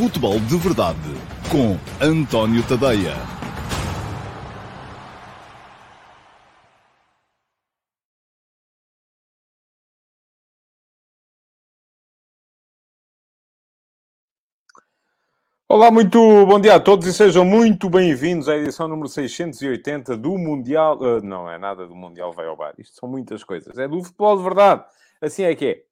Futebol de Verdade com António Tadeia. Olá, muito bom dia a todos e sejam muito bem-vindos à edição número 680 do Mundial. Uh, não é nada do Mundial Vai ao Bar, isto são muitas coisas. É do futebol de verdade. Assim é que é.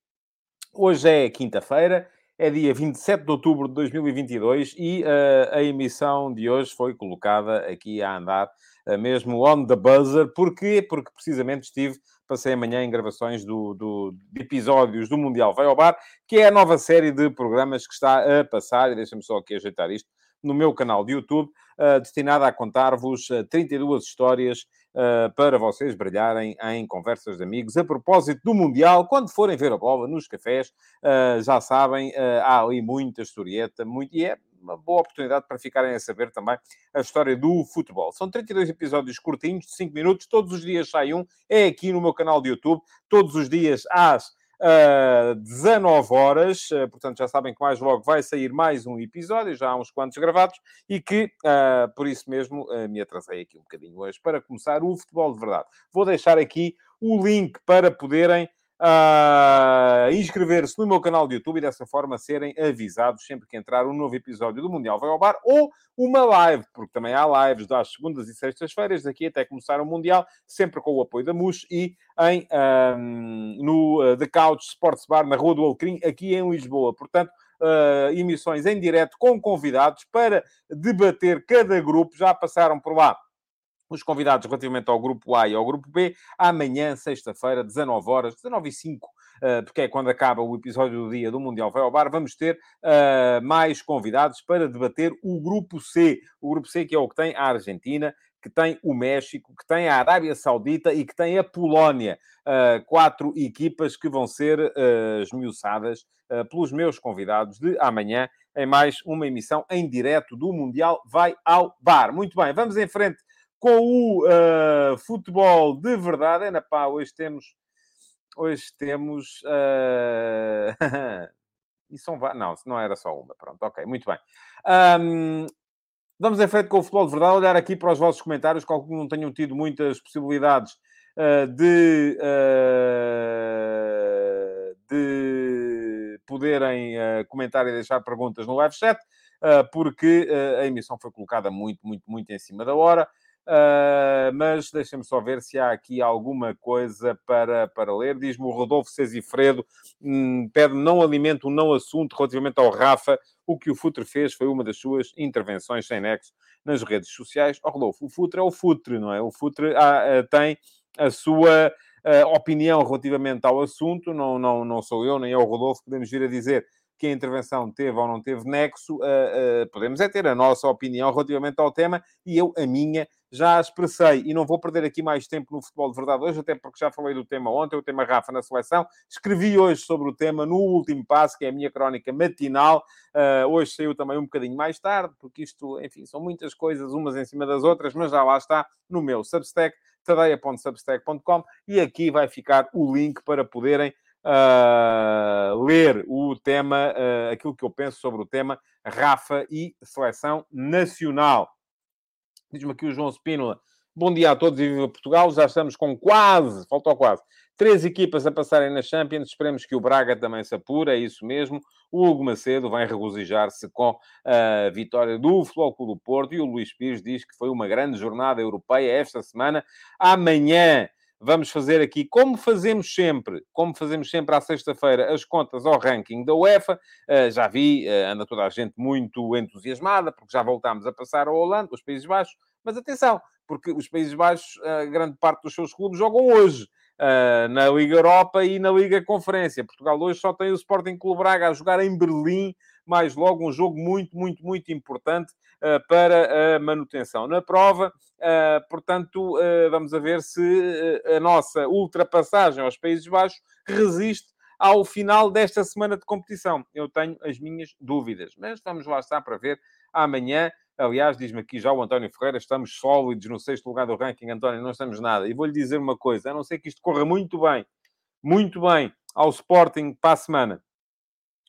Hoje é quinta-feira, é dia 27 de outubro de 2022 e uh, a emissão de hoje foi colocada aqui a andar uh, mesmo on the buzzer. Porquê? Porque precisamente estive passei amanhã em gravações do, do, de episódios do Mundial Vai ao Bar, que é a nova série de programas que está a passar, e deixa-me só aqui ajeitar isto, no meu canal de YouTube, uh, destinada a contar-vos uh, 32 histórias uh, para vocês brilharem em conversas de amigos a propósito do Mundial. Quando forem ver a bola nos cafés, já sabem, há ali muita historieta, muito, e é uma boa oportunidade para ficarem a saber também a história do futebol. São 32 episódios curtinhos, de 5 minutos, todos os dias sai um, é aqui no meu canal de YouTube, todos os dias às uh, 19 horas, uh, portanto já sabem que mais logo vai sair mais um episódio, já há uns quantos gravados, e que uh, por isso mesmo uh, me atrasei aqui um bocadinho hoje para começar o futebol de verdade. Vou deixar aqui o link para poderem uh, inscrever-se no meu canal de YouTube e dessa forma serem avisados sempre que entrar um novo episódio do Mundial Vai ao Bar ou uma live, porque também há lives das segundas e sextas-feiras, daqui até começar o Mundial, sempre com o apoio da MUS e em, no uh, The Couch Sports Bar, na Rua do Alecrim, aqui em Lisboa. Portanto, Uh, emissões em direto com convidados para debater cada grupo. Já passaram por lá os convidados relativamente ao grupo A e ao grupo B, amanhã, sexta-feira, 19 horas, 19 e 5, eh, porque é quando acaba o episódio do dia do Mundial Vai ao Bar, vamos ter uh, mais convidados para debater o grupo C. O grupo C que é o que tem a Argentina, que tem o México, que tem a Arábia Saudita e que tem a Polónia. Uh, quatro equipas que vão ser uh, esmiuçadas uh, pelos meus convidados de amanhã em mais uma emissão em direto do Mundial Vai ao Bar. Muito bem, vamos em frente com o uh, futebol de verdade. Ana pá, hoje temos. Hoje temos. Uh... e são Não, não era só uma. Pronto, ok, muito bem. Um, vamos em frente com o futebol de verdade. Olhar aqui para os vossos comentários, que alguns não tenham tido muitas possibilidades uh, de. de poderem comentar e deixar perguntas no live chat, porque a emissão foi colocada muito, muito, muito em cima da hora. Uh, mas deixem-me só ver se há aqui alguma coisa para, para ler. Diz-me o Rodolfo Cezifredo, hum, pede-me não alimento, não assunto relativamente ao Rafa. O que o Futre fez foi uma das suas intervenções sem nexo nas redes sociais. Oh, Rodolfo, o Futre é o Futre, não é? O Futre ah, ah, tem a sua opinião relativamente ao assunto. Não, não, não sou eu, nem é o Rodolfo. Podemos vir a dizer que a intervenção teve ou não teve nexo, uh, uh, podemos é ter a nossa opinião relativamente ao tema e eu a minha já expressei e não vou perder aqui mais tempo no futebol de verdade hoje, até porque já falei do tema ontem, o tema Rafa na seleção. Escrevi hoje sobre o tema no último passo, que é a minha crónica matinal. Uh, hoje saiu também um bocadinho mais tarde, porque isto, enfim, são muitas coisas umas em cima das outras, mas já lá está no meu Substack, tadeia.substack.com, e aqui vai ficar o link para poderem uh, ler o tema, uh, aquilo que eu penso sobre o tema Rafa e seleção nacional. Diz-me aqui o João Spínola. Bom dia a todos e viva Portugal. Já estamos com quase, faltou quase, três equipas a passarem na Champions. Esperemos que o Braga também se apure, é isso mesmo. O Hugo Macedo vai regozijar-se com a vitória do Flóculo do Porto e o Luís Pires diz que foi uma grande jornada europeia esta semana. Amanhã vamos fazer aqui, como fazemos sempre, como fazemos sempre à sexta-feira, as contas ao ranking da UEFA. Uh, já vi, uh, anda toda a gente muito entusiasmada, porque já voltámos a passar ao Holanda, os Países Baixos. Mas atenção, porque os Países Baixos, a uh, grande parte dos seus clubes jogam hoje. Na Liga Europa e na Liga Conferência. Portugal hoje só tem o Sporting Clube Braga a jogar em Berlim, mais logo um jogo muito, muito, muito importante uh, para a manutenção na prova. Uh, portanto, vamos a ver se a nossa ultrapassagem aos Países Baixos resiste ao final desta semana de competição. Eu tenho as minhas dúvidas, mas vamos lá estar para ver amanhã. Aliás, diz-me aqui já o António Ferreira, estamos sólidos no sexto lugar do ranking. António, não estamos nada. E vou-lhe dizer uma coisa, a não ser que isto corra muito bem, muito bem ao Sporting para a semana,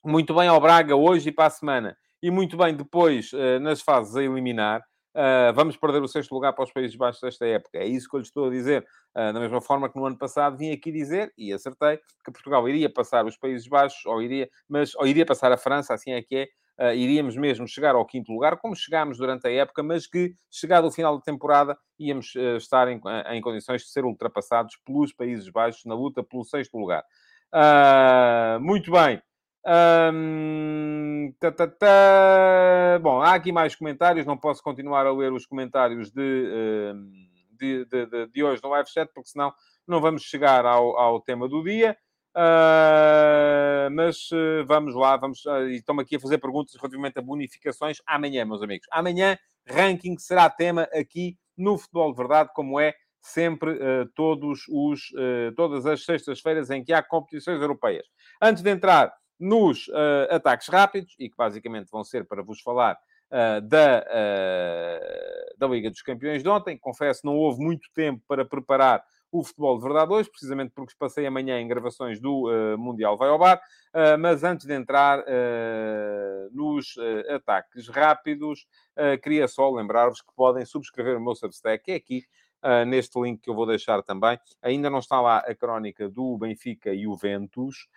muito bem ao Braga hoje e para a semana, E muito bem, depois, nas fases a eliminar, vamos perder o sexto lugar para os Países Baixos desta época. É isso que eu lhe estou a dizer. da mesma forma que no ano passado vim aqui dizer, e acertei, que Portugal iria passar os Países Baixos, ou iria, mas, ou iria passar a França, assim é que é, uh, iríamos mesmo chegar ao quinto lugar, como chegámos durante a época, mas que, chegado o final da temporada, íamos uh, estar em, em, condições de ser ultrapassados pelos Países Baixos na luta pelo sexto lugar. Uh, muito bem. Tá, tá, tá. Bom, há aqui mais comentários, não posso continuar a ler os comentários de, de, de, de hoje no live chat, porque senão não vamos chegar ao, ao tema do dia. Uh, mas uh, vamos lá, vamos. Uh, e estão aqui a fazer perguntas relativamente a bonificações amanhã, meus amigos. Amanhã, ranking será tema aqui no Futebol de Verdade, como é sempre todos os, todas as sextas-feiras em que há competições europeias. Antes de entrar nos ataques rápidos, e que basicamente vão ser para vos falar da, da Liga dos Campeões de ontem, confesso, não houve muito tempo para preparar o Futebol de Verdade hoje, precisamente porque passei amanhã em gravações do uh, Mundial Vai ao Bar. Uh, mas antes de entrar uh, nos ataques rápidos, queria só lembrar-vos que podem subscrever o meu Substack, que é aqui. Neste link que eu vou deixar também. Ainda não está lá a crónica do Benfica e o Ventus,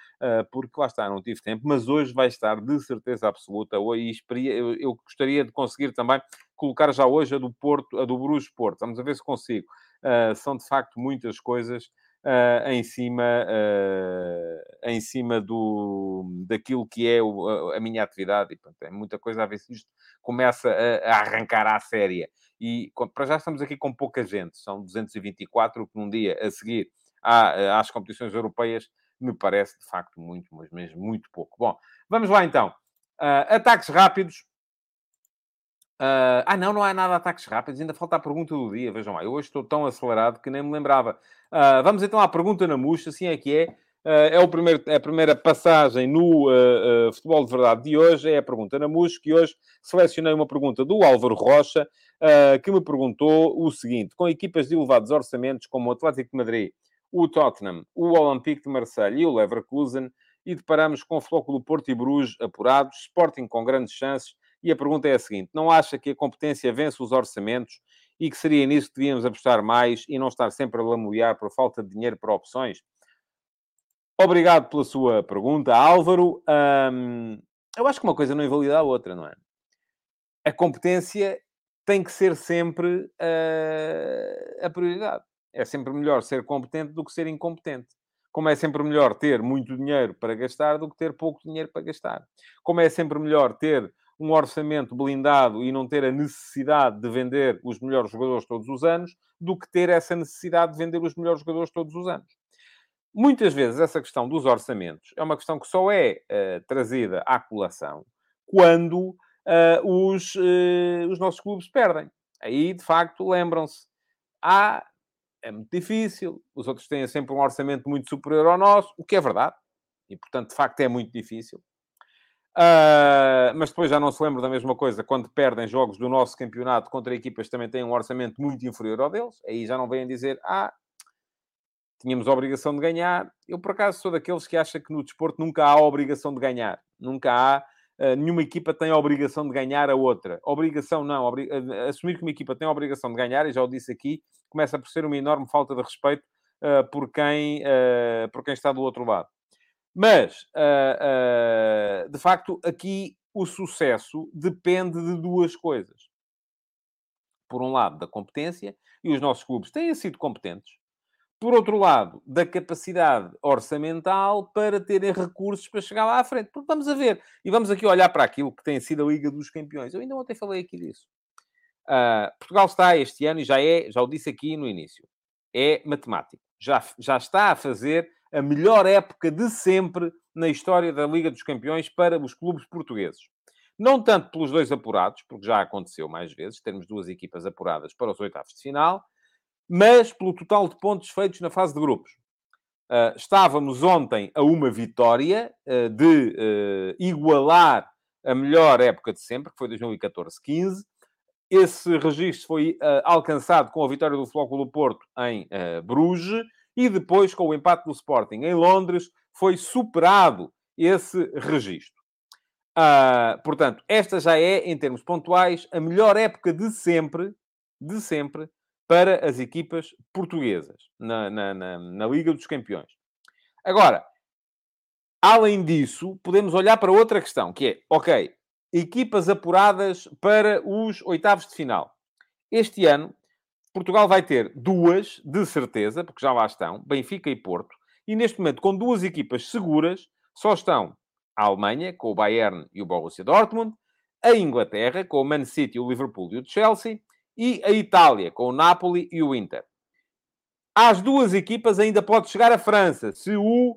porque lá está, não tive tempo, mas hoje vai estar de certeza absoluta. Eu, eu gostaria de conseguir também colocar já hoje a do Porto, a do Bruges Porto. Vamos ver se consigo. Uh, são de facto muitas coisas uh, em cima, uh, em cima do, daquilo que é o, a, a, minha atividade. E, portanto, é muita coisa a ver se isto começa a, a arrancar à séria. E para já estamos aqui com pouca gente, são 224, que num dia a seguir à, às competições europeias me parece de facto muito, mas mesmo muito pouco. Bom, vamos lá então. ataques rápidos Uh, ah, não, não há nada de ataques rápidos, ainda falta a pergunta do dia. Vejam lá, eu hoje estou tão acelerado que nem me lembrava. Uh, vamos então à pergunta na murcha, assim é que é. Uh, é, o primeiro, é a primeira passagem no Futebol de Verdade de hoje, é a pergunta na murcha, que hoje selecionei uma pergunta do Álvaro Rocha, que me perguntou o seguinte: com equipas de elevados orçamentos como o Atlético de Madrid, o Tottenham, o Olympique de Marseille e o Leverkusen, e deparamos com o Flóculo Porto e Bruges apurados, Sporting com grandes chances e a pergunta é a seguinte: não acha que a competência vence os orçamentos e que seria nisso que devíamos apostar mais e não estar sempre a lamoiar por falta de dinheiro para opções? Obrigado pela sua pergunta, Álvaro. Hum, eu acho que uma coisa não invalida a outra, não é? A competência tem que ser sempre uh, a prioridade. É sempre melhor ser competente do que ser incompetente. Como é sempre melhor ter muito dinheiro para gastar do que ter pouco dinheiro para gastar. Como é sempre melhor ter um orçamento blindado e não ter a necessidade de vender os melhores jogadores todos os anos, do que ter essa necessidade de vender os melhores jogadores todos os anos. Muitas vezes essa questão dos orçamentos é uma questão que só é uh, trazida à colação quando uh, os, uh, os nossos clubes perdem. Aí, de facto, lembram-se. Ah, é muito difícil, os outros têm sempre um orçamento muito superior ao nosso, o que é verdade. E, portanto, de facto, é muito difícil. Uh, mas depois já não se lembra da mesma coisa quando perdem jogos do nosso campeonato contra equipas que também têm um orçamento muito inferior ao deles. Aí já não vêm dizer, ah, tínhamos a obrigação de ganhar. Eu, por acaso, sou daqueles que acha que no desporto nunca há obrigação de ganhar. Nunca há. Uh, nenhuma equipa tem a obrigação de ganhar a outra. Obrigação não. Uh, assumir que uma equipa tem a obrigação de ganhar, e já o disse aqui, começa por ser uma enorme falta de respeito por, quem, por quem está do outro lado. Mas, uh, uh, de facto, aqui o sucesso depende de duas coisas. Por um lado, da competência, e os nossos clubes têm sido competentes. Por outro lado, da capacidade orçamental para terem recursos para chegar lá à frente. Porque vamos a ver, e vamos aqui olhar para aquilo que tem sido a Liga dos Campeões. Eu ainda ontem falei aqui disso. Uh, Portugal está este ano, e já é, já o disse aqui no início, é matemático. Já, já está a fazer a melhor época de sempre na história da Liga dos Campeões para os clubes portugueses. Não tanto pelos dois apurados, porque já aconteceu mais vezes, termos duas equipas apuradas para os oitavos de final, mas pelo total de pontos feitos na fase de grupos. Uh, estávamos ontem a uma vitória uh, de uh, igualar a melhor época de sempre, que foi 2014-15. Esse registro foi alcançado com a vitória do Flóculo Porto em Bruges e depois, com o empate do Sporting em Londres, foi superado esse registro. Portanto, esta já é, em termos pontuais, a melhor época de sempre, de sempre, para as equipas portuguesas na, na, na, na Liga dos Campeões. Agora, além disso, podemos olhar para outra questão, que é, ok, equipas apuradas para os oitavos de final. Este ano, Portugal vai ter duas, de certeza, porque já lá estão, Benfica e Porto, e neste momento, com duas equipas seguras, só estão a Alemanha, com o Bayern e o Borussia Dortmund, a Inglaterra, com o Man City, o Liverpool e o Chelsea, e a Itália, com o Napoli e o Inter. Às duas equipas ainda pode chegar a França, se o uh,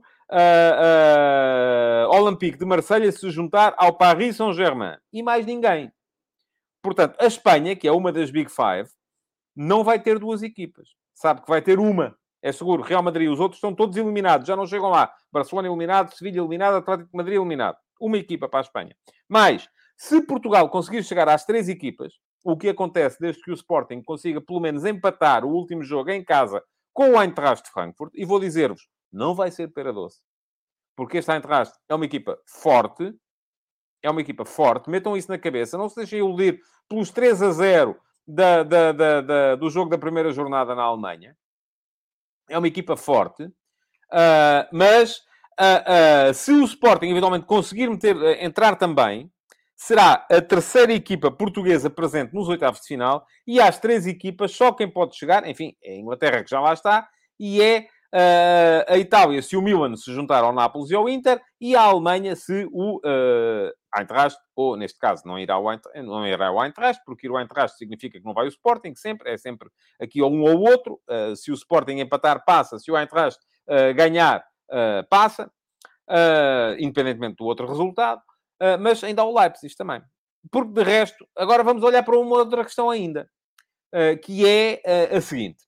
uh, Olympique de Marselha se juntar ao Paris Saint-Germain. E mais ninguém. Portanto, a Espanha, que é uma das Big Five, não vai ter duas equipas. Sabe que vai ter uma é seguro. Real Madrid, os outros estão todos eliminados, já não chegam lá. Barcelona eliminado, Sevilha eliminado, Atlético de Madrid eliminado. Uma equipa para a Espanha. Mas, se Portugal conseguir chegar às três equipas, o que acontece desde que o Sporting consiga pelo menos empatar o último jogo em casa com o Eintracht de Frankfurt, e vou dizer-vos, não vai ser pera doce. Porque este Eintracht é uma equipa forte, é uma equipa forte, metam isso na cabeça, não se deixem iludir pelos 3 a 0 da, da, da, do jogo da primeira jornada na Alemanha é uma equipa forte, uh, mas uh, uh, se o Sporting eventualmente conseguir meter, entrar também, será a terceira equipa portuguesa presente nos oitavos de final e às três equipas, só quem pode chegar, enfim, é a Inglaterra que já lá está, e é uh, a Itália se o Milan se juntar ao Nápoles e ao Inter, e a Alemanha se o uh, Eintracht, ou neste caso não irá ao Eintracht, não irá ao Eintracht, porque ir ao Eintracht significa que não vai o Sporting, sempre, é sempre aqui ou um ou outro. Uh, se o Sporting empatar, passa. Se o Eintracht ganhar, passa. independentemente do outro resultado. Mas ainda há o Leipzig também. Porque, de resto, agora vamos olhar para uma outra questão ainda, que é a seguinte.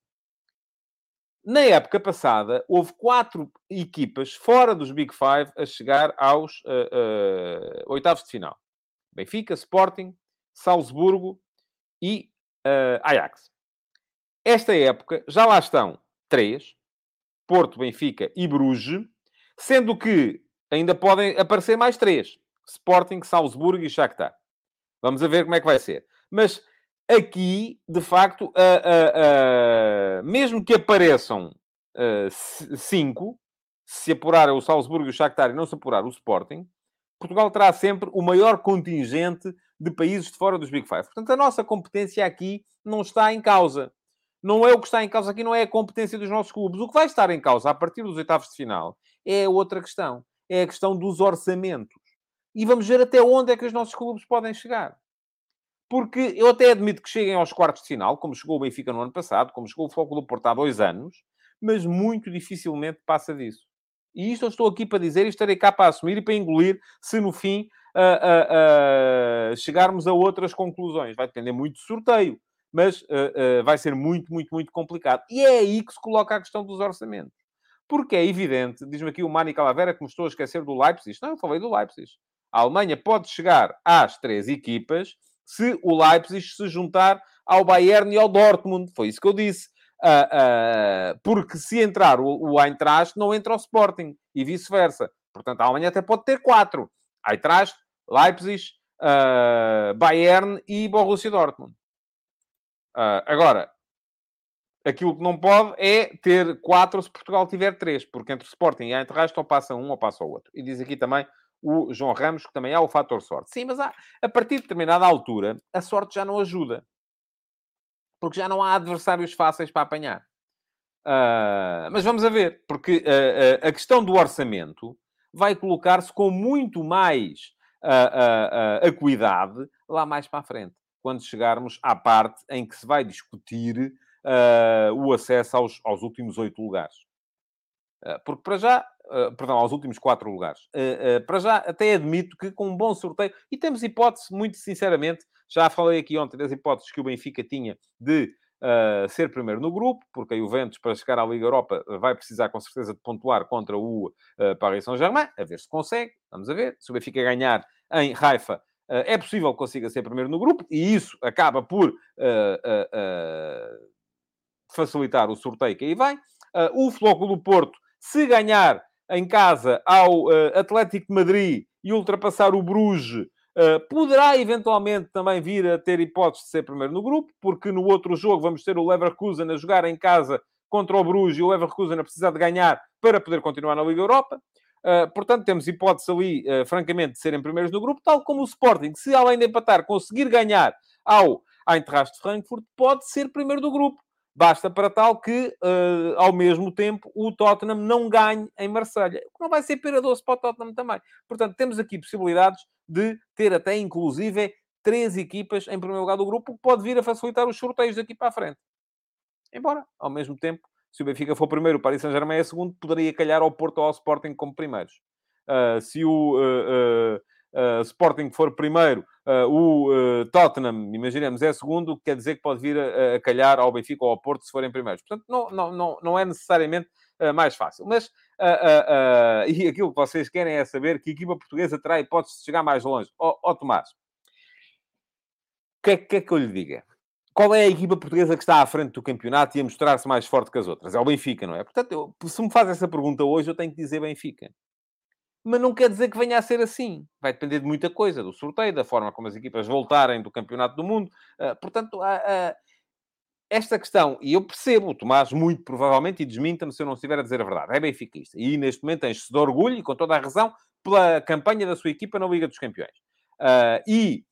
Na época passada, houve quatro equipas fora dos Big Five a chegar aos uh, uh, oitavos de final. Benfica, Sporting, Salzburgo e uh, Ajax. Esta época já lá estão três, Porto, Benfica e Bruges, sendo que ainda podem aparecer mais três, Sporting, Salzburgo e Shakhtar. Vamos a ver como é que vai ser. Mas aqui, de facto, mesmo que apareçam cinco, se apurar o Salzburgo e o Shakhtar e não se apurar o Sporting, Portugal terá sempre o maior contingente de países de fora dos Big Five. Portanto, a nossa competência aqui não está em causa. Não é o que está em causa aqui, não é a competência dos nossos clubes. O que vai estar em causa a partir dos oitavos de final é outra questão. É a questão dos orçamentos. E vamos ver até onde é que os nossos clubes podem chegar porque eu até admito que cheguem aos quartos de final, como chegou o Benfica no ano passado, como chegou o Foco do Porto há dois anos, mas muito dificilmente passa disso. E isto eu estou aqui para dizer e estarei cá para assumir e para engolir se no fim uh, uh, uh, chegarmos a outras conclusões. Vai depender muito do sorteio, mas vai ser muito, muito, muito complicado. E é aí que se coloca a questão dos orçamentos. Porque é evidente, diz-me aqui o Mani Calavera que me estou a esquecer do Leipzig. Não, eu falei do Leipzig. A Alemanha pode chegar às três equipas se o Leipzig se juntar ao Bayern e ao Dortmund. Foi isso que eu disse. Uh, uh, porque se entrar o, o Eintracht, não entra o Sporting. E vice-versa. Portanto, a Alemanha até pode ter quatro. Eintracht, Leipzig, uh, Bayern e Borussia Dortmund. agora, aquilo que não pode é ter quatro se Portugal tiver três. Porque entre o Sporting e a Eintracht ou passa um ou passa o outro. E diz aqui também o João Ramos, que também há o fator sorte. Sim, mas há, a partir de determinada altura, a sorte já não ajuda. Porque já não há adversários fáceis para apanhar. Uh, mas vamos a ver, porque uh, uh, a questão do orçamento vai colocar-se com muito mais acuidade lá mais para a frente, quando chegarmos à parte em que se vai discutir o acesso aos, aos últimos oito lugares. porque para já Uh, perdão, aos últimos quatro lugares. Uh, uh, para já, até admito que com um bom sorteio, e temos hipótese, muito sinceramente, já falei aqui ontem das hipóteses que o Benfica tinha de ser primeiro no grupo, porque a Juventus, para chegar à Liga Europa, vai precisar com certeza de pontuar contra o Paris Saint-Germain, a ver se consegue, vamos a ver. Se o Benfica ganhar em Haifa, é possível que consiga ser primeiro no grupo, e isso acaba por facilitar o sorteio que aí vem. o Flóculo do Porto, se ganhar em casa ao uh, Atlético de Madrid e ultrapassar o Bruges, Uh, poderá eventualmente também vir a ter hipótese de ser primeiro no grupo, porque no outro jogo vamos ter o Leverkusen a jogar em casa contra o Bruges e o Leverkusen a precisar de ganhar para poder continuar na Liga Europa. Uh, portanto, temos hipótese ali, uh, francamente, de serem primeiros no grupo, tal como o Sporting, se além de empatar conseguir ganhar ao Eintracht de Frankfurt, pode ser primeiro do grupo. Basta para tal que, uh, ao mesmo tempo, o Tottenham não ganhe em Marselha. O que não vai ser pera doce para o Tottenham também. Portanto, temos aqui possibilidades de ter até, inclusive, três equipas em primeiro lugar do grupo, que pode vir a facilitar os sorteios daqui para a frente. Embora, ao mesmo tempo, se o Benfica for primeiro, o Paris Saint-Germain é segundo, poderia calhar ao Porto ou ao Sporting como primeiros. Uh, se o uh, uh, Sporting for primeiro, o Tottenham, imaginemos, é segundo, quer dizer que pode vir a, a, calhar ao Benfica ou ao Porto se forem primeiros. Portanto, não, não, não, não é necessariamente mais fácil. Mas, e aquilo que vocês querem é saber que a equipa portuguesa terá hipótese de chegar mais longe. Ó oh, oh, Tomás, o que, é, que é que eu lhe diga? Qual é a equipa portuguesa que está à frente do campeonato e a mostrar-se mais forte que as outras? É o Benfica, não é? Portanto, eu, se me faz essa pergunta hoje, eu tenho que dizer Benfica. Mas não quer dizer que venha a ser assim. Vai depender de muita coisa, do sorteio, da forma como as equipas voltarem do Campeonato do Mundo. Uh, portanto, uh, uh, esta questão, e eu percebo, Tomás, muito provavelmente, e desminta-me se eu não estiver a dizer a verdade, é benfiquista. E neste momento enche-se de orgulho, e com toda a razão, pela campanha da sua equipa na Liga dos Campeões. e,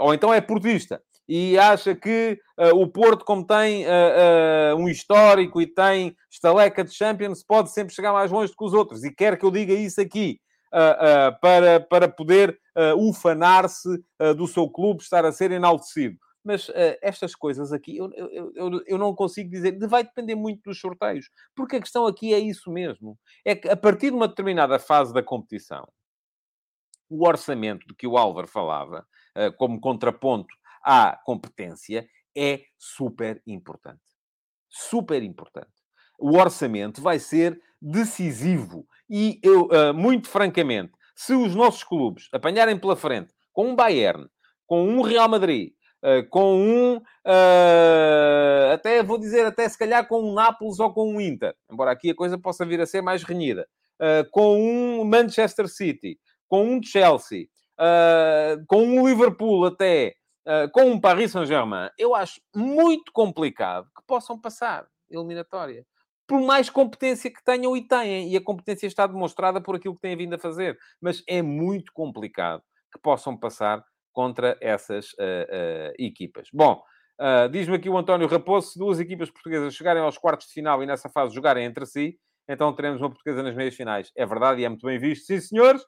ou então é portista e acha que uh, o Porto, como tem uh, uh, um histórico e tem estaleca de Champions, pode sempre chegar mais longe do que os outros. E quer que eu diga isso aqui para, para poder ufanar-se do seu clube, estar a ser enaltecido. Mas estas coisas aqui, eu, eu, eu, eu não consigo dizer. Vai depender muito dos sorteios. Porque a questão aqui é isso mesmo. É que a partir de uma determinada fase da competição, o orçamento de que o Álvaro falava, como contraponto à competência é super importante. Super importante. O orçamento vai ser decisivo. E eu, uh, muito francamente, se os nossos clubes apanharem pela frente com um Bayern, com um Real Madrid, uh, com um. Uh, até vou dizer, até se calhar com um Nápoles ou com um Inter, embora aqui a coisa possa vir a ser mais renhida, com um Manchester City, com um Chelsea, com um Liverpool até, uh, com um Paris Saint-Germain, eu acho muito complicado que possam passar eliminatória. Por mais competência que tenham e têm, e a competência está demonstrada por aquilo que têm vindo a fazer, mas é muito complicado que possam passar contra essas uh, uh, equipas. Bom, uh, diz-me aqui o António Raposo: se duas equipas portuguesas chegarem aos quartos de final e nessa fase jogarem entre si, então teremos uma portuguesa nas meias finais. É verdade e é muito bem visto, sim senhores.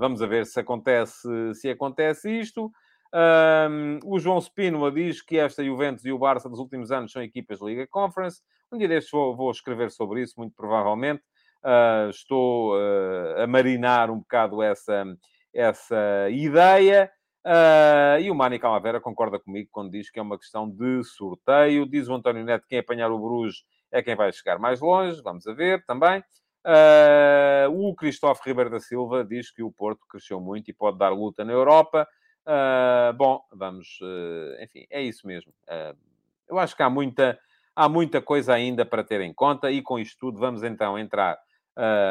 vamos a ver se acontece, se acontece isto. Um, o João Spínola diz que esta Juventus e o Barça dos últimos anos são equipas Liga Conference. Um dia destes vou, vou escrever sobre isso, muito provavelmente. Uh, estou uh, a marinar um bocado essa, essa ideia. Uh, e o Mani Calavera concorda comigo quando diz que é uma questão de sorteio. Diz o António Neto que quem apanhar o Bruges é quem vai chegar mais longe. Vamos a ver também. O Cristóvão Ribeiro da Silva diz que o Porto cresceu muito e pode dar luta na Europa. Uh, bom, vamos, uh, enfim, é isso mesmo. Uh, eu acho que há muita, há muita coisa ainda para ter em conta e com isto tudo vamos então entrar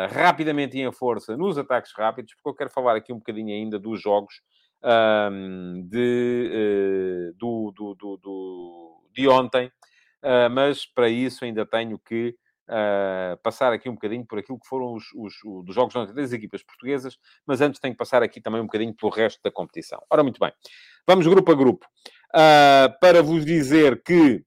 rapidamente e em força nos ataques rápidos, porque eu quero falar aqui um bocadinho ainda dos jogos de, do, do, do, do, de ontem, mas para isso ainda tenho que uh, passar aqui um bocadinho por aquilo que foram os, os, os dos jogos das equipas portuguesas, mas antes tenho que passar aqui também um bocadinho pelo resto da competição. Ora, muito bem. Vamos grupo a grupo. Uh, para vos dizer que,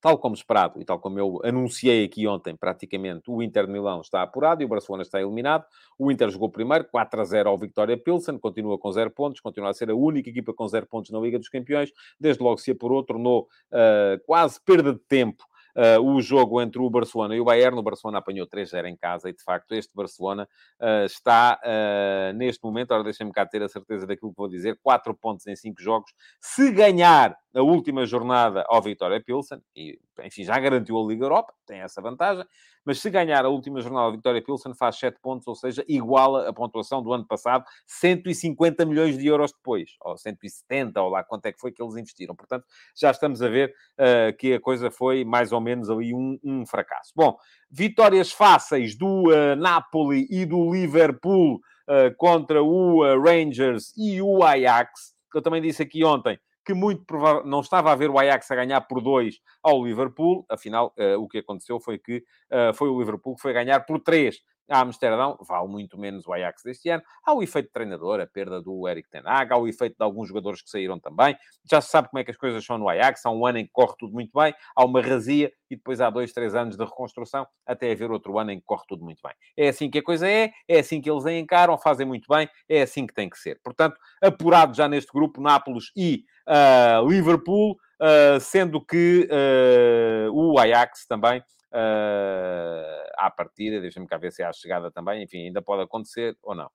tal como esperado e tal como eu anunciei aqui ontem, praticamente o Inter de Milão está apurado e o Barcelona está eliminado. O Inter jogou primeiro, 4 a 0 ao Vitória Pilsen, continua com 0 pontos, continua a ser a única equipa com 0 pontos na Liga dos Campeões. Desde logo se apurou, tornou uh, quase perda de tempo uh, o jogo entre o Barcelona e o Bayern. O Barcelona apanhou 3-0 em casa e, de facto, este Barcelona uh, está uh, neste momento, ora deixem-me cá ter a certeza daquilo que vou dizer, 4 pontos em 5 jogos. Se ganhar na última jornada ao Vitória Pilsen, e, enfim, já garantiu a Liga Europa, tem essa vantagem, mas se ganhar a última jornada ao Vitória Pilsen, faz 7 pontos, ou seja, iguala a pontuação do ano passado, 150 milhões de euros depois, ou 170, ou lá quanto é que foi que eles investiram. Portanto, já estamos a ver uh, que a coisa foi mais ou menos ali um, um fracasso. Bom, vitórias fáceis do uh, Napoli e do Liverpool uh, contra o Rangers e o Ajax, que eu também disse aqui ontem, que muito provavelmente não estava a ver o Ajax a ganhar por 2 ao Liverpool, afinal, uh, o que aconteceu foi que uh, foi o Liverpool que foi ganhar por 3 a Amsterdão, vale muito menos o Ajax deste ano. Há o efeito treinador, a perda do Eric Ten Hag, há o efeito de alguns jogadores que saíram também. Já se sabe como é que as coisas são no Ajax, há um ano em que corre tudo muito bem, há uma razia e depois há dois, três anos de reconstrução, até haver outro ano em que corre tudo muito bem. É assim que a coisa é, é assim que eles a encaram, fazem muito bem, é assim que tem que ser. Portanto, apurado já neste grupo, Nápoles e uh, Liverpool, uh, sendo que uh, o Ajax também uh, à partida, deixa-me cá ver se há chegada também, enfim, ainda pode acontecer ou não.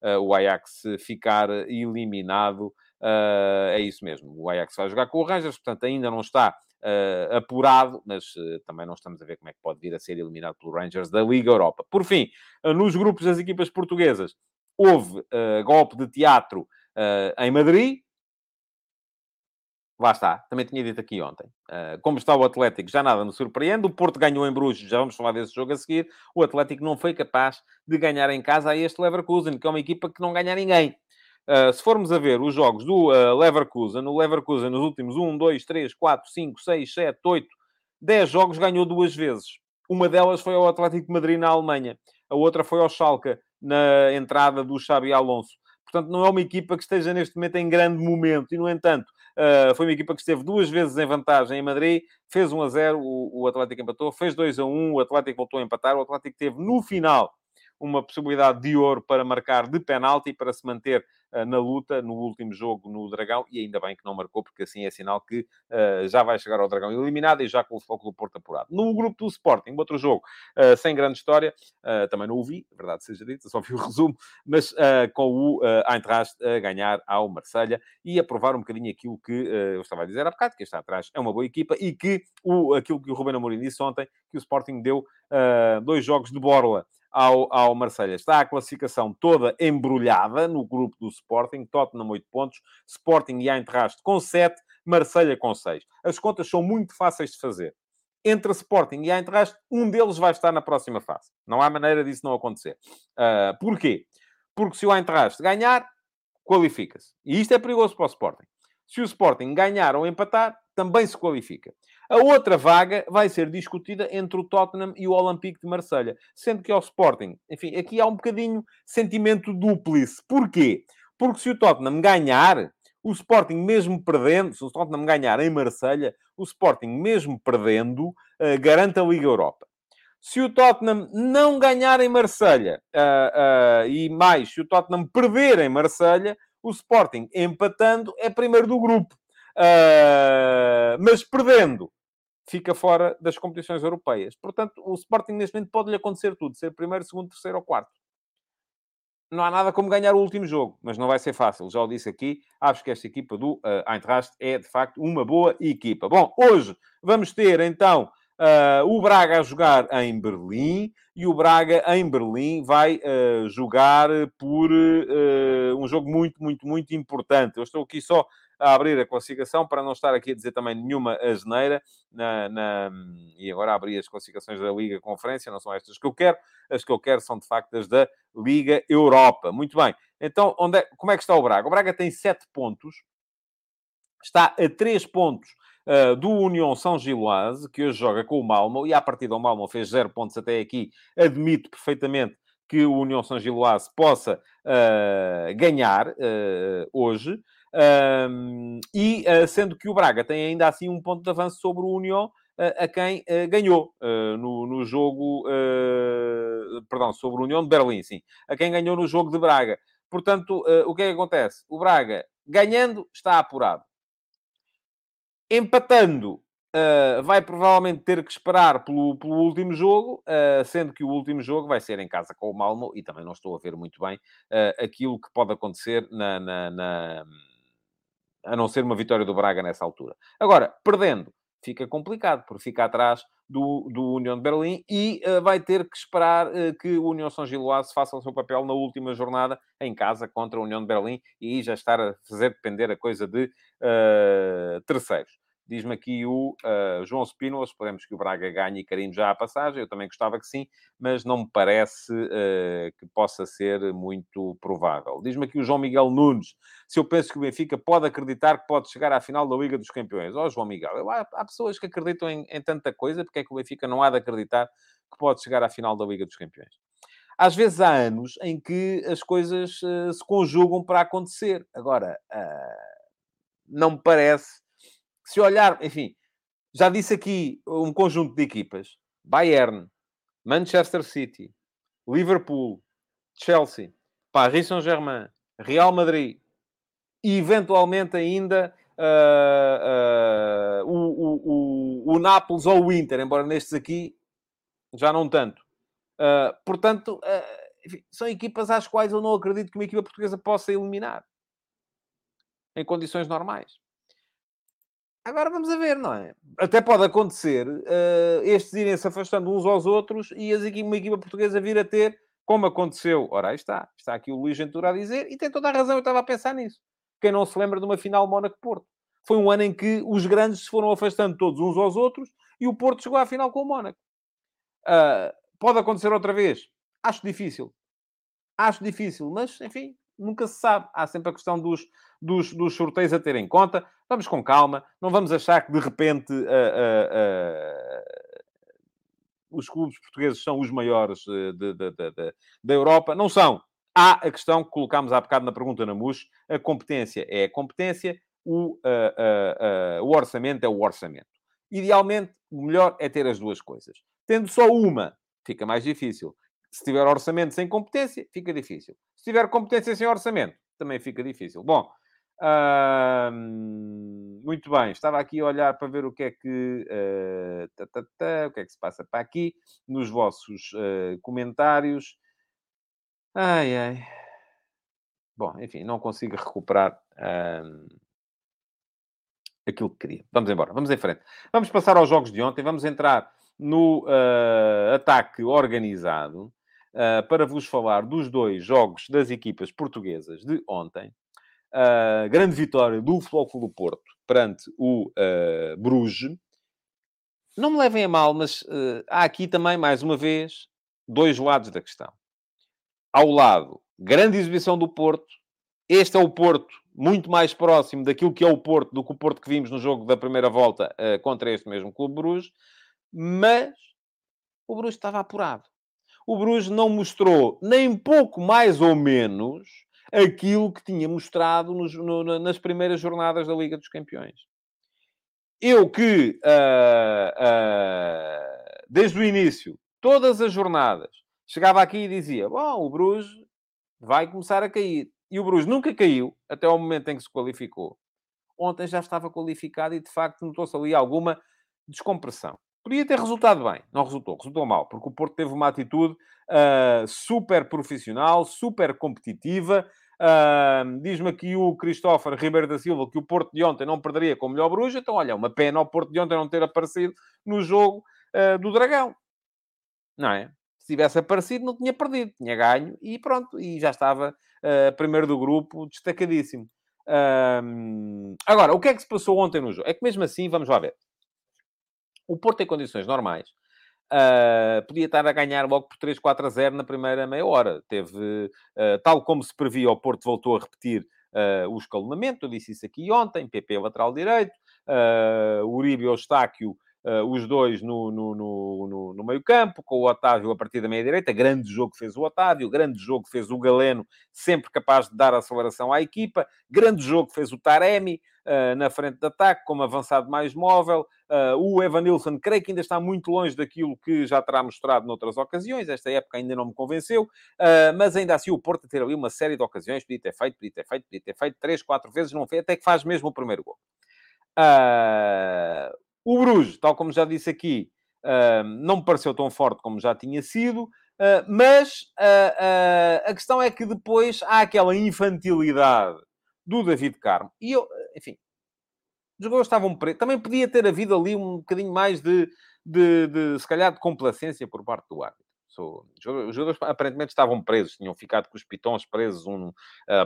Uh, o Ajax ficar eliminado, uh, é isso mesmo. O Ajax vai jogar com o Rangers, portanto ainda não está uh, apurado, mas também não estamos a ver como é que pode vir a ser eliminado pelo Rangers da Liga Europa. Por fim, nos grupos das equipas portuguesas, houve golpe de teatro em Madrid, Lá está, também tinha dito aqui ontem. Uh, como está o Atlético, já nada me surpreende. O Porto ganhou em Bruges, já vamos falar desse jogo a seguir. O Atlético não foi capaz de ganhar em casa a este Leverkusen, que é uma equipa que não ganha ninguém. Uh, se formos a ver os jogos do uh, Leverkusen, o Leverkusen nos últimos 1, 2, 3, 4, 5, 6, 7, 8, 10 jogos ganhou duas vezes. Uma delas foi ao Atlético de Madrid na Alemanha. A outra foi ao Schalke, na entrada do Xabi Alonso. Portanto, não é uma equipa que esteja neste momento em grande momento. E, no entanto, Uh, foi uma equipa que esteve duas vezes em vantagem em Madrid, fez 1 a 0, o, o Atlético empatou, fez 2 a 1, o Atlético voltou a empatar, o Atlético teve no final uma possibilidade de ouro para marcar de penalti para se manter na luta no último jogo no Dragão e ainda bem que não marcou, porque assim é sinal que uh, já vai chegar ao Dragão eliminado e já com o foco do Porto apurado. No grupo do Sporting, outro jogo uh, sem grande história, também não o vi, verdade seja dita, só vi o resumo, mas com o uh, Eintracht a ganhar ao Marselha e a provar um bocadinho aquilo que eu estava a dizer há bocado, que está atrás é uma boa equipa e que o, aquilo que o Ruben Amorim disse ontem, que o Sporting deu dois jogos de borla ao, ao Marselha Está a classificação toda embrulhada no grupo do Sporting, Tottenham 8 pontos, Sporting e Eintracht com 7, Marselha com 6. As contas são muito fáceis de fazer. Entre Sporting e Eintracht, um deles vai estar na próxima fase. Não há maneira disso não acontecer. Uh, porquê? Porque se o Eintracht ganhar, qualifica-se. E isto é perigoso para o Sporting. Se o Sporting ganhar ou empatar, também se qualifica. A outra vaga vai ser discutida entre o Tottenham e o Olympique de Marselha, sendo que ao Sporting, enfim, aqui há um bocadinho sentimento duplice. Porquê? Porque se o Tottenham ganhar, o Sporting mesmo perdendo, se o Tottenham ganhar em Marselha, o Sporting mesmo perdendo, uh, garante a Liga Europa. Se o Tottenham não ganhar em Marselha, uh, uh, e mais, se o Tottenham perder em Marselha, o Sporting empatando é primeiro do grupo. mas perdendo, fica fora das competições europeias. Portanto, o Sporting neste momento pode-lhe acontecer tudo, ser primeiro, segundo, terceiro ou quarto. Não há nada como ganhar o último jogo, mas não vai ser fácil. Já o disse aqui, acho que esta equipa do uh, Eintracht é, de facto, uma boa equipa. Bom, hoje vamos ter, então, uh, o Braga a jogar em Berlim e o Braga, em Berlim, vai uh, jogar por um jogo muito, muito, muito importante. Eu estou aqui só a abrir a classificação, para não estar aqui a dizer também nenhuma asneira, na, na, e agora abri as classificações da Liga Conferência, não são estas que eu quero, as que eu quero são de facto as da Liga Europa. Muito bem, então onde é, como é que está o Braga? O Braga tem 7 pontos, está a 3 pontos Uh, do União São Giloase, que hoje joga com o Malmo, e a partir do Malmo fez 0 pontos até aqui, admito perfeitamente que o União São Giloase possa uh, ganhar uh, hoje. Um, e uh, sendo que o Braga tem ainda assim um ponto de avanço sobre o União, uh, a quem uh, ganhou no, no, jogo, perdão, sobre o União de Berlim, sim, a quem ganhou no jogo de Braga. Portanto, o que é que acontece? O Braga, ganhando, está apurado. Empatando, vai provavelmente ter que esperar pelo, pelo último jogo, sendo que o último jogo vai ser em casa com o Malmo, e também não estou a ver muito bem aquilo que pode acontecer na, na, na, a não ser uma vitória do Braga nessa altura. Agora, perdendo, fica complicado, porque fica atrás do, do União de Berlim e uh, vai ter que esperar uh, que o União São Giloase faça o seu papel na última jornada em casa contra a União de Berlim e já estar a fazer depender a coisa de uh, terceiros. Diz-me aqui o uh, João Spinoza, esperemos que o Braga ganhe e carimbe já a passagem. Eu também gostava que sim, mas não me parece uh, que possa ser muito provável. Diz-me aqui o João Miguel Nunes, se eu penso que o Benfica pode acreditar que pode chegar à final da Liga dos Campeões. Ó, oh, João Miguel, eu, há, há, pessoas que acreditam em, em tanta coisa, porque é que o Benfica não há de acreditar que pode chegar à final da Liga dos Campeões? Às vezes há anos em que as coisas uh, se conjugam para acontecer. Agora, não me parece se olhar, enfim, já disse aqui um conjunto de equipas: Bayern, Manchester City, Liverpool, Chelsea, Paris Saint-Germain, Real Madrid e eventualmente ainda uh, uh, o, o, o, o Nápoles ou o Inter, embora nestes aqui já não tanto. Uh, portanto, enfim, são equipas às quais eu não acredito que uma equipa portuguesa possa eliminar em condições normais. Agora vamos a ver, não é? Até pode acontecer uh, estes irem se afastando uns aos outros e as, uma equipa portuguesa vir a ter, como aconteceu. Ora, aí está. Está aqui o Luís Ventura a dizer, e tem toda a razão, eu estava a pensar nisso. Quem não se lembra de uma final Mónaco-Porto? Foi um ano em que os grandes se foram afastando todos uns aos outros e o Porto chegou à final com o Mónaco. Uh, pode acontecer outra vez? Acho difícil. Acho difícil, mas, enfim, nunca se sabe. Há sempre a questão dos, dos, dos sorteios a ter em conta. Vamos com calma, não vamos achar que de repente uh, uh, uh, os clubes portugueses são os maiores da Europa. Não são. Há a questão que colocámos há bocado na pergunta na MUS: a competência é a competência, o, o orçamento é o orçamento. Idealmente, o melhor é ter as duas coisas. Tendo só uma, fica mais difícil. Se tiver orçamento sem competência, fica difícil. Se tiver competência sem orçamento, também fica difícil. Bom, muito bem, estava aqui a olhar para ver o que é que, uh, tá, tá, tá, o que, é que se passa para aqui nos vossos uh, comentários. Ai, ai. Bom, enfim, não consigo recuperar aquilo que queria. Vamos embora, vamos em frente. Vamos passar aos jogos de ontem, vamos entrar no uh, ataque organizado para vos falar dos dois jogos das equipas portuguesas de ontem uh, grande vitória do do Porto perante o uh, Bruges. Não me levem a mal, mas uh, há aqui também, mais uma vez, dois lados da questão. Ao lado, grande exibição do Porto. Este é o Porto muito mais próximo daquilo que é o Porto do que o Porto que vimos no jogo da primeira volta uh, contra este mesmo Clube Bruges. Mas o Bruges estava apurado. O Bruges não mostrou nem pouco mais ou menos aquilo que tinha mostrado nos, no, nas primeiras jornadas da Liga dos Campeões. Eu que, uh, uh, desde o início, todas as jornadas, chegava aqui e dizia: Bom, o Bruges vai começar a cair. E o Bruges nunca caiu, até ao momento em que se qualificou. Ontem já estava qualificado e, de facto, notou-se ali alguma descompressão. Podia ter resultado bem, não resultou, resultou mal, porque o Porto teve uma atitude uh, super profissional, super competitiva. Uh, Diz-me aqui o Cristófaro Ribeiro da Silva que o Porto de ontem não perderia com o melhor Bruxa. Então, olha, uma pena o Porto de ontem não ter aparecido no jogo uh, do Dragão. Não é? Se tivesse aparecido, não tinha perdido, tinha ganho e pronto, e já estava primeiro do grupo, destacadíssimo. agora, o que é que se passou ontem no jogo? É que mesmo assim, vamos lá ver. O Porto, em condições normais, Uh, podia estar a ganhar logo por 3, 4 a 0 na primeira meia hora. Teve, uh, tal como se previa, o Porto voltou a repetir uh, o escalonamento. Eu disse isso aqui ontem: PP lateral direito, uh, Uribe e Eustáquio, os dois no, no, no, no, meio campo, com o Otávio a partir da meia direita. Grande jogo fez o Otávio, grande jogo fez o Galeno, sempre capaz de dar aceleração à equipa. Grande jogo fez o Taremi na frente de ataque, como avançado mais móvel. Uh, o Evanilson, creio que ainda está muito longe daquilo que já terá mostrado noutras ocasiões. Esta época ainda não me convenceu, uh, mas ainda assim o Porto ter ali uma série de ocasiões, podia ter feito, podia ter feito, podia ter feito, três, quatro vezes, não fez, até que faz mesmo o primeiro gol. O Bruges, tal como já disse aqui, não me pareceu tão forte como já tinha sido, mas a questão é que depois há aquela infantilidade do David Carmo. E eu, enfim, os jogadores estavam presos. Também podia ter havido ali um bocadinho mais de, de, de se calhar, de complacência por parte do árbitro. Os jogadores aparentemente estavam presos, tinham ficado com os pitons presos, um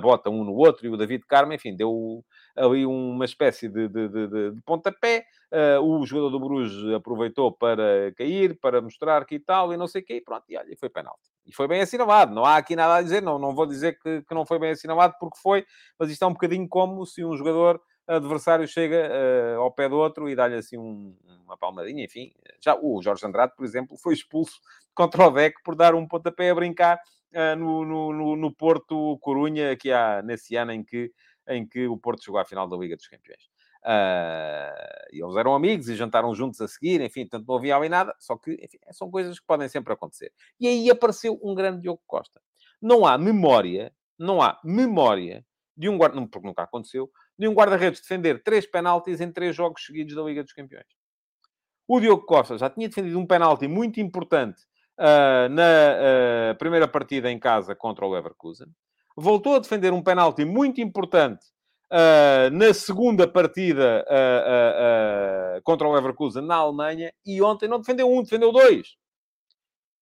bota um no outro, e o David Carmo, enfim, deu ali uma espécie de, de, de, de pontapé. Uh, o jogador do Bruges aproveitou para cair, para mostrar que e tal, e não sei o quê, e pronto, e olha, foi penalti. E foi bem assinalado, não há aqui nada a dizer, não, não vou dizer que, que não foi bem assinalado, porque foi, mas isto é um bocadinho como se um jogador adversário chega uh, ao pé do outro e dá-lhe assim um, uma palmadinha, enfim. Já o Jorge Andrade, por exemplo, foi expulso contra o DEC por dar um pontapé a brincar uh, no, no, no, Porto Corunha, que há nesse ano em que, em que o Porto chegou à final da Liga dos Campeões. Uh, e eles eram amigos e jantaram juntos a seguir, enfim, tanto não havia ali nada, só que, enfim, são coisas que podem sempre acontecer. E aí apareceu um grande Diogo Costa. Não há memória, não há memória de um guarda, porque nunca aconteceu, de um guarda-redes defender três penaltis em três jogos seguidos da Liga dos Campeões. O Diogo Costa já tinha defendido um penalti muito importante uh, na uh, primeira partida em casa contra o Leverkusen. Voltou a defender um penalti muito importante uh, na segunda partida contra o Leverkusen na Alemanha. E ontem não defendeu um, defendeu dois.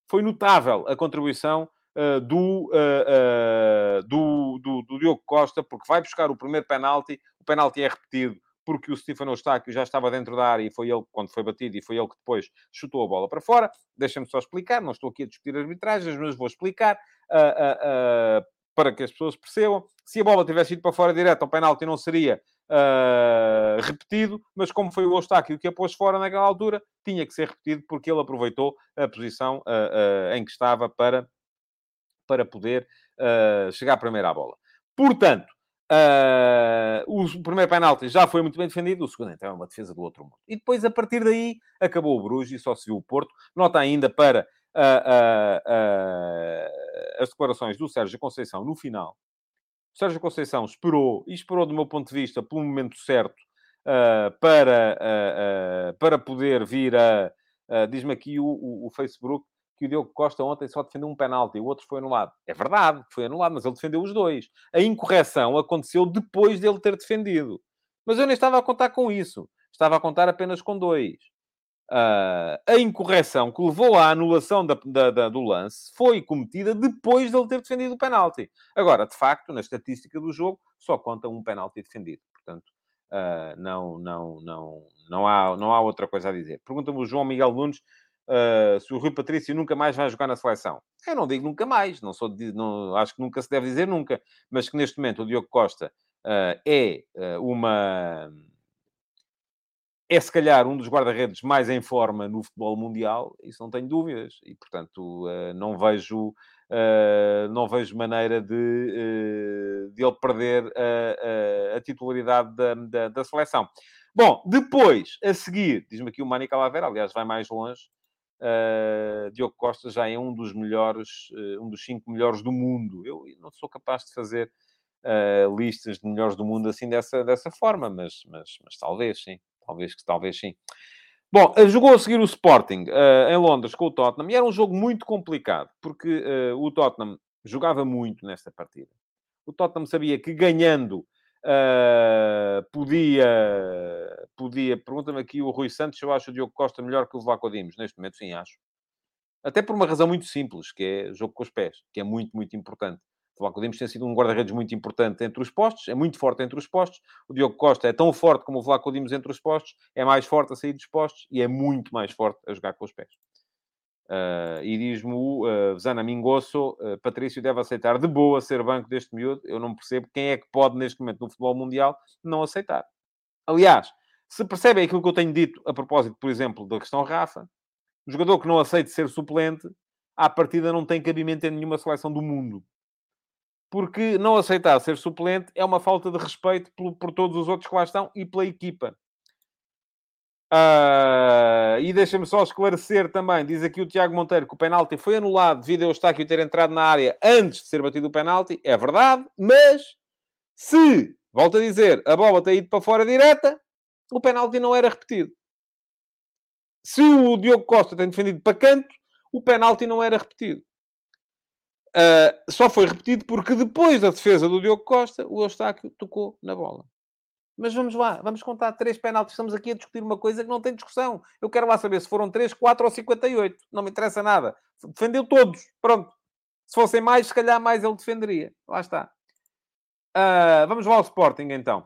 Foi notável a contribuição uh, do, uh, do, do, do, Diogo Costa, porque vai buscar o primeiro penalti, o penalti é repetido porque o Stefano Eustáquio já estava dentro da área e foi ele, quando foi batido, e foi ele que depois chutou a bola para fora. Deixa-me só explicar, não estou aqui a discutir arbitragens, mas vou explicar uh, uh, para que as pessoas percebam. Se a bola tivesse ido para fora direto, o penalti não seria uh, repetido, mas como foi o Eustáquio que a pôs fora naquela altura, tinha que ser repetido porque ele aproveitou a posição em que estava para para poder uh, chegar primeiro à bola. Portanto, uh, o primeiro penalti já foi muito bem defendido, o segundo então é uma defesa do outro mundo. E depois, a partir daí, acabou o Bruges e só se viu o Porto. Nota ainda para uh, as declarações do Sérgio Conceição no final. O Sérgio Conceição esperou, e esperou do meu ponto de vista, pelo momento certo, para, para poder vir a... Diz-me aqui o, o, o Facebook, que o Diogo Costa ontem só defendeu um penalti, o outro foi anulado. É verdade, foi anulado, mas ele defendeu os dois. A incorreção aconteceu depois dele ter defendido. Mas eu nem estava a contar com isso. Estava a contar apenas com dois. Uh, a incorreção que levou à anulação da, da, da, do lance foi cometida depois dele ter defendido o penalti. Agora, de facto, na estatística do jogo, só conta um penalti defendido. Portanto, uh, não, não, não, não, há, não há outra coisa a dizer. Pergunta-me o João Miguel Nunes uh, se o Rui Patrício nunca mais vai jogar na seleção. Eu não digo nunca mais, não sou não, acho que nunca se deve dizer nunca, mas que neste momento o Diogo Costa uh, é uh, uma. É se calhar um dos guarda-redes mais em forma no futebol mundial, isso não tenho dúvidas, e portanto não vejo. Não vejo maneira de, de ele perder a, a, a titularidade da, da, da, seleção. Bom, depois, a seguir, diz-me aqui o Mani Calavera, aliás, vai mais longe, Uh, Diogo Costa já é um dos melhores, uh, um dos cinco melhores do mundo. Eu não sou capaz de fazer uh, listas de melhores do mundo assim dessa, dessa forma, mas, mas, mas talvez sim, talvez que talvez sim. Bom, jogou a seguir o Sporting em Londres com o Tottenham e era um jogo muito complicado porque o Tottenham jogava muito nesta partida. O Tottenham sabia que ganhando Uh, podia, podia, pergunta-me aqui o Rui Santos, eu acho o Diogo Costa melhor que o Vlaco Dimos. Neste momento, sim, acho. Até por uma razão muito simples, que é jogo com os pés, que é muito, muito importante. O Vlaco Dimos tem sido um guarda-redes muito importante entre os postos, é muito forte entre os postos. O Diogo Costa é tão forte como o Vlaco Dimos entre os postos, é mais forte a sair dos postos e é muito mais forte a jogar com os pés. Uh, e diz-me o uh, Zana Mingosso, uh, Patrício deve aceitar de boa ser banco deste miúdo. Eu não percebo quem é que pode, neste momento, no futebol mundial, não aceitar. Aliás, se percebem aquilo que eu tenho dito a propósito, por exemplo, da questão Rafa, um jogador que não aceite ser suplente, à partida não tem cabimento em nenhuma seleção do mundo. Porque não aceitar ser suplente é uma falta de respeito por, por todos os outros que lá estão e pela equipa. Uh, e deixa-me só esclarecer também, diz aqui o Tiago Monteiro que o penalti foi anulado devido ao Eustáquio ter entrado na área antes de ser batido o penalti. É verdade, mas se, volto a dizer, a bola tem ido para fora direta, o penalti não era repetido. Se o Diogo Costa tem defendido para canto, o penalti não era repetido. Uh, só foi repetido porque depois da defesa do Diogo Costa, o Eustáquio tocou na bola. Mas vamos lá, vamos contar três penaltis. Estamos aqui a discutir uma coisa que não tem discussão. Eu quero lá saber se foram três, quatro ou 58. Não me interessa nada. Defendeu todos. Pronto. Se fossem mais, se calhar mais ele defenderia. Lá está. Uh, vamos lá ao Sporting, então.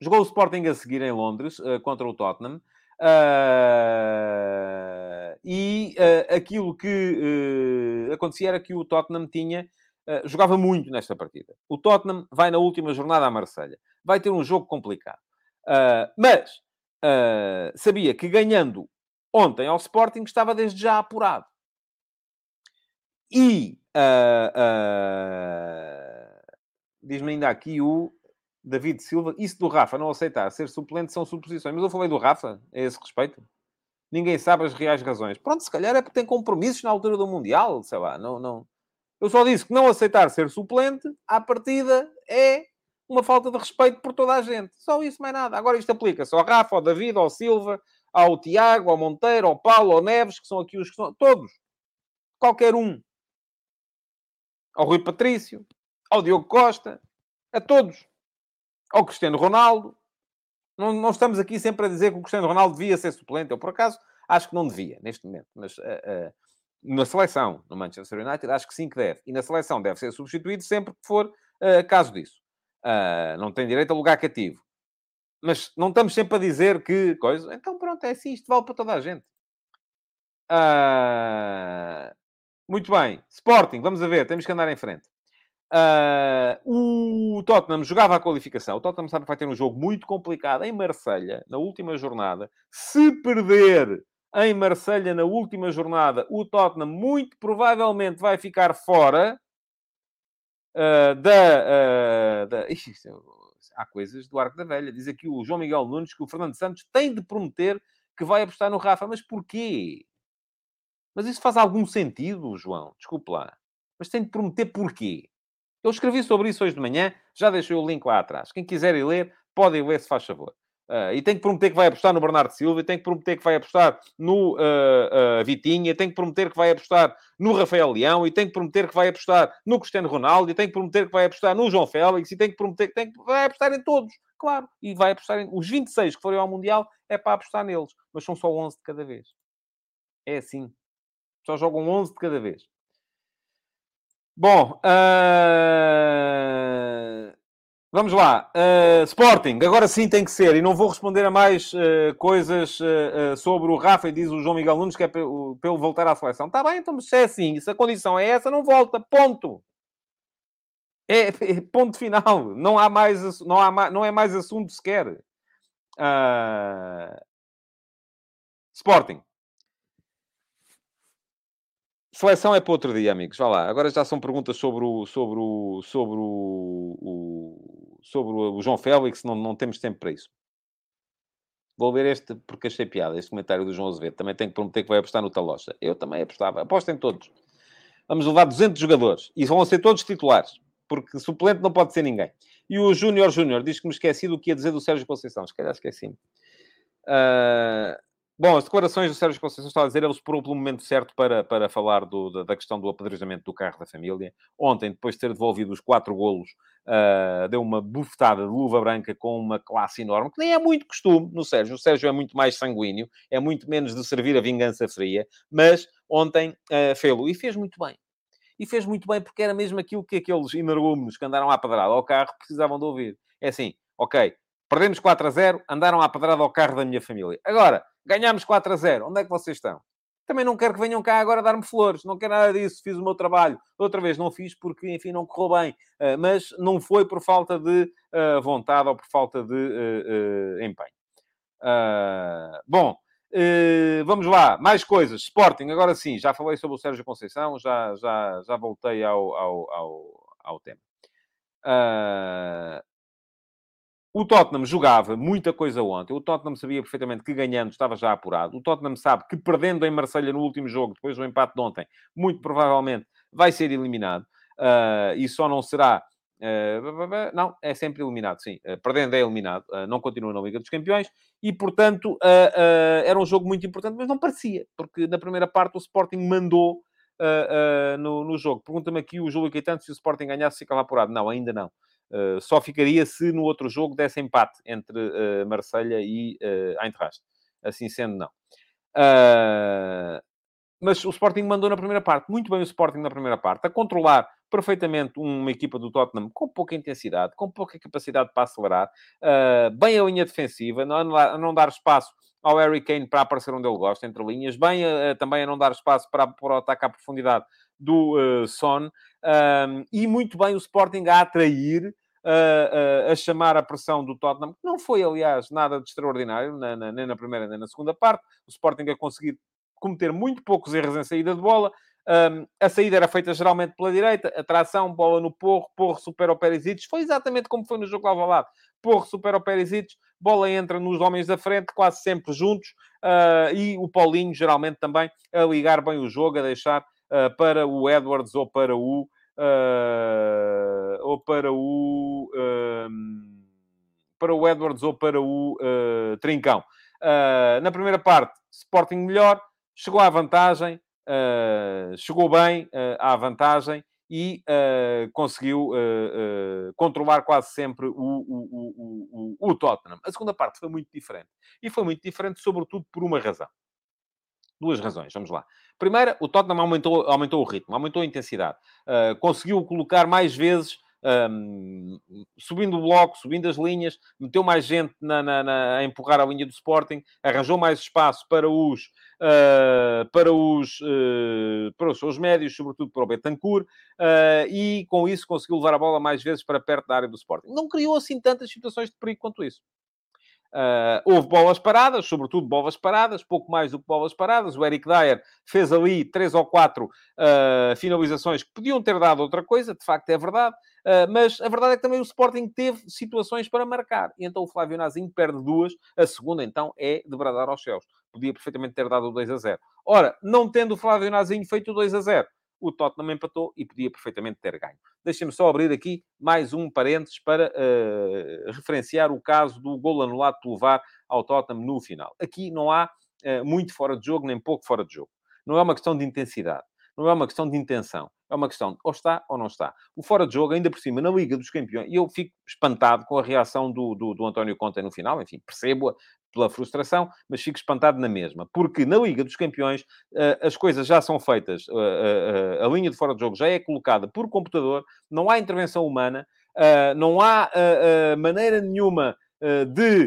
Jogou o Sporting a seguir em Londres, uh, contra o Tottenham. Uh, e aquilo que acontecia era que o Tottenham tinha... jogava muito nesta partida. O Tottenham vai na última jornada à Marselha vai ter um jogo complicado. Uh, mas uh, sabia que ganhando ontem ao Sporting estava desde já apurado. E diz-me ainda aqui o David Silva, isso do Rafa não aceitar ser suplente são suposições. Mas eu falei do Rafa a esse respeito. Ninguém sabe as reais razões. Pronto, se calhar é porque tem compromissos na altura do Mundial, sei lá, não, não. Eu só disse que não aceitar ser suplente, à partida, é uma falta de respeito por toda a gente. Só isso, mais nada. Agora isto aplica-se ao Rafa, ao David, ao Silva, ao Tiago, ao Monteiro, ao Paulo, ao Neves, que são aqui os que são... Todos. Qualquer um. Ao Rui Patrício, ao Diogo Costa, a todos. Ao Cristiano Ronaldo. Não, não estamos aqui sempre a dizer que o Cristiano Ronaldo devia ser suplente. Eu, por acaso, acho que não devia, neste momento. Mas... Uh, uh, na seleção, no Manchester United, acho que sim que deve. E na seleção deve ser substituído sempre que for uh, caso disso. Uh, não tem direito a lugar cativo. Mas não estamos sempre a dizer que coisa. Então pronto, é assim, isto vale para toda a gente. Uh, muito bem. Sporting, vamos a ver, temos que andar em frente. Uh, o Tottenham jogava a qualificação. O Tottenham sabe que vai ter um jogo muito complicado em Marselha na última jornada. Se perder em Marselha na última jornada, o Tottenham muito provavelmente vai ficar fora uh, da. Uh, da... Ixi, é há coisas do Arco da Velha. Diz aqui o João Miguel Nunes que o Fernando Santos tem de prometer que vai apostar no Rafa. Mas porquê? Mas isso faz algum sentido, João? Desculpe lá. Mas tem de prometer porquê? Eu escrevi sobre isso hoje de manhã, já deixei o link lá atrás. Quem quiser ir ler, pode ir ler, se faz favor. Uh, e tem que prometer que vai apostar no Bernardo Silva, e tem que prometer que vai apostar no uh, uh, Vitinha, tem que prometer que vai apostar no Rafael Leão, e tem que prometer que vai apostar no Cristiano Ronaldo, e tem que prometer que vai apostar no João Félix, e tem que prometer que, tem que vai apostar em todos, claro. E vai apostar em... Os 26 que forem ao Mundial é para apostar neles, mas são só 11 de cada vez. É assim. Só jogam 11 de cada vez. Bom, uh... Vamos lá. Uh, Sporting, agora sim tem que ser. E não vou responder a mais uh, coisas uh, sobre o Rafa e diz o João Miguel Nunes que é pelo, voltar à seleção. Está bem, então se é assim, se a condição é essa, não volta. Ponto. É, é ponto final. Não há mais, não, há mais, não é mais assunto sequer. Sporting. Seleção é para outro dia, amigos. Vá lá. Agora já são perguntas sobre o, sobre o, sobre o, o sobre o João Félix. Não, não temos tempo para isso. Vou ver este porque achei piada, este comentário do João Azevedo. Também tenho que prometer que vai apostar no Talocha. Eu também apostava. Apostem todos. Vamos levar 200 jogadores. E vão ser todos titulares. Porque suplente não pode ser ninguém. E o Júnior Júnior diz que me esqueci do que ia dizer do Sérgio Conceição. Se calhar esqueci-me. Uh... Bom, as declarações do Sérgio Conceição estava a dizer, ele esperou pelo momento certo para, para falar do, da, da, questão do apedrejamento do carro da família. Ontem, depois de ter devolvido os quatro golos, uh, deu uma bufetada de luva branca com uma classe enorme, que nem é muito costume no Sérgio. O Sérgio é muito mais sanguíneo, é muito menos de servir a vingança fria, mas ontem uh, fez-lo e fez muito bem. E fez muito bem porque era mesmo aquilo que aqueles energúmenos que andaram à pedrada ao carro precisavam de ouvir. É assim, ok, perdemos 4 a 0, andaram à pedrada ao carro da minha família. Agora, ganhámos 4 a 0. Onde é que vocês estão? Também não quero que venham cá agora dar-me flores. Não quero nada disso. Fiz o meu trabalho. Outra vez não fiz porque, enfim, não correu bem. Uh, mas não foi por falta de uh, vontade ou por falta de uh, empenho. bom, vamos lá. Mais coisas. Sporting, agora sim. Já falei sobre o Sérgio Conceição. Já, já, já voltei ao, ao, ao, ao tema. O Tottenham jogava muita coisa ontem. O Tottenham sabia perfeitamente que ganhando estava já apurado. O Tottenham sabe que perdendo em Marselha no último jogo, depois do empate de ontem, muito provavelmente vai ser eliminado. Uh, e só não será. Uh, não, é sempre eliminado, sim. Uh, perdendo é eliminado. não continua na Liga dos Campeões. E, portanto, era um jogo muito importante, mas não parecia. Porque na primeira parte o Sporting mandou no, no jogo. Pergunta-me aqui o Júlio Caetano se o Sporting ganhasse, ficava apurado. Não, ainda não. Uh, só ficaria se no outro jogo desse empate entre uh, Marselha e uh, Eintracht. Assim sendo, não. Uh, mas o Sporting mandou na primeira parte, muito bem o Sporting na primeira parte, a controlar perfeitamente uma equipa do Tottenham com pouca intensidade, com pouca capacidade para acelerar, uh, bem a linha defensiva, não, a não dar espaço ao Harry Kane para aparecer onde ele gosta, entre linhas, bem também a não dar espaço para, para o ataque à profundidade do uh, Son, um, e muito bem o Sporting a atrair, uh, a chamar a pressão do Tottenham, que não foi, aliás, nada de extraordinário, na, na, nem na primeira nem na segunda parte, o Sporting a conseguir cometer muito poucos erros em saída de bola. Um, a saída era feita geralmente pela direita, atração, bola no Porro, Porro supera o Perisic. Foi exatamente como foi no jogo ao lado. Porro supera o Perisic, bola entra nos homens da frente, quase sempre juntos, uh, e o Paulinho geralmente também a ligar bem o jogo, a deixar uh, para o Edwards ou para o... Uh, ou para o... para o Edwards ou para o Trincão. na primeira parte, Sporting melhor, chegou à vantagem, uh, chegou bem uh, à vantagem e uh, conseguiu controlar quase sempre o, o, o, o, Tottenham. A segunda parte foi muito diferente. E foi muito diferente, sobretudo, por uma razão. Duas razões, vamos lá. Primeira, o Tottenham aumentou, aumentou o ritmo, aumentou a intensidade. conseguiu colocar mais vezes um, subindo o bloco, subindo as linhas, meteu mais gente na, na, na, a empurrar a linha do Sporting, arranjou mais espaço para os, uh, para, os uh, para os seus médios, sobretudo para o Betancourt, uh, e com isso conseguiu levar a bola mais vezes para perto da área do Sporting. Não criou assim tantas situações de perigo quanto isso. Uh, houve bolas paradas, sobretudo bolas paradas, pouco mais do que bolas paradas. O Eric Dyer fez ali três ou quatro uh, finalizações que podiam ter dado outra coisa, de facto é verdade, uh, mas a verdade é que também o Sporting teve situações para marcar. E então o Flávio Nazinho perde duas, a segunda então é de bradar aos céus. Podia perfeitamente ter dado o 2 a 0. Ora, não tendo o Flávio Nazinho feito o 2 a 0, o Tottenham empatou e podia perfeitamente ter ganho. Deixem-me só abrir aqui mais um parênteses para uh, referenciar o caso do gol anulado pelo VAR ao Tottenham no final. Aqui não há uh, muito fora de jogo, nem pouco fora de jogo. Não é uma questão de intensidade. Não é uma questão de intenção. É uma questão de ou está ou não está. O fora de jogo, ainda por cima, na Liga dos Campeões, e eu fico espantado com a reação do, do, do António Conte no final, enfim, percebo-a, pela frustração, mas fico espantado na mesma, porque na Liga dos Campeões uh, as coisas já são feitas, uh, uh, a linha de fora de jogo já é colocada por computador, não há intervenção humana, não há maneira nenhuma de,